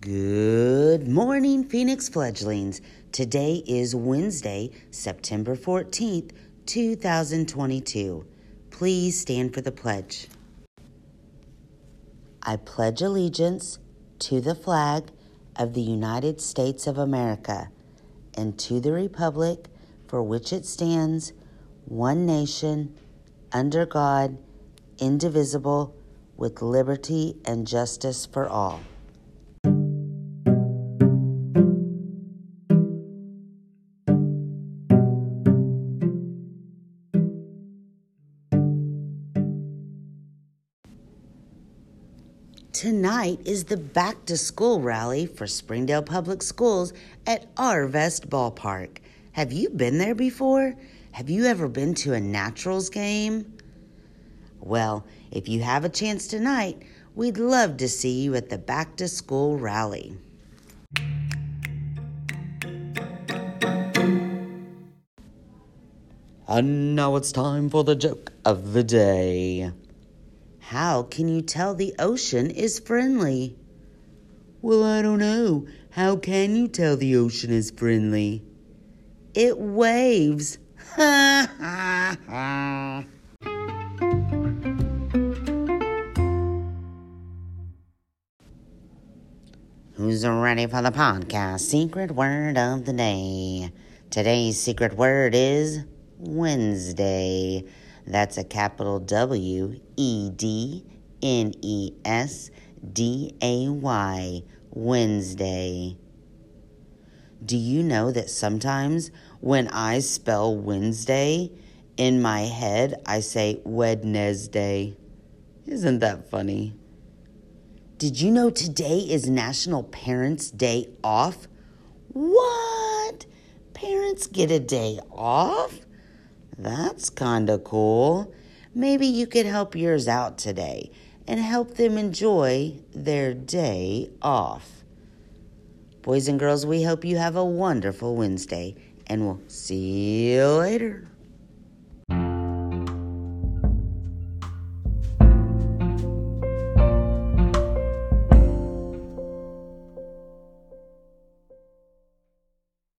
Good morning, Phoenix fledglings. Today is Wednesday, September 14th, 2022. Please stand for the pledge. I pledge allegiance to the flag of the United States of America and to the republic for which it stands, one nation, under God, indivisible, with liberty and justice for all. Tonight is the back to school rally for Springdale Public Schools at Arvest Ballpark. Have you been there before? Have you ever been to a Naturals game? Well, if you have a chance tonight, we'd love to see you at the back to school rally. And now it's time for the joke of the day. How can you tell the ocean is friendly? Well, I don't know. How can you tell the ocean is friendly? It waves. Ha ha ha. Who's ready for the podcast? Secret word of the day. Today's secret word is Wednesday. That's a capital W E D N E S D A Y. Wednesday. Do you know that sometimes when I spell Wednesday, in my head I say Wednesday? Isn't that funny? Did you know today is National Parents' Day off? What? Parents get a day off? That's kind of cool. Maybe you could help yours out today and help them enjoy their day off. Boys and girls, we hope you have a wonderful Wednesday, and we'll see you later.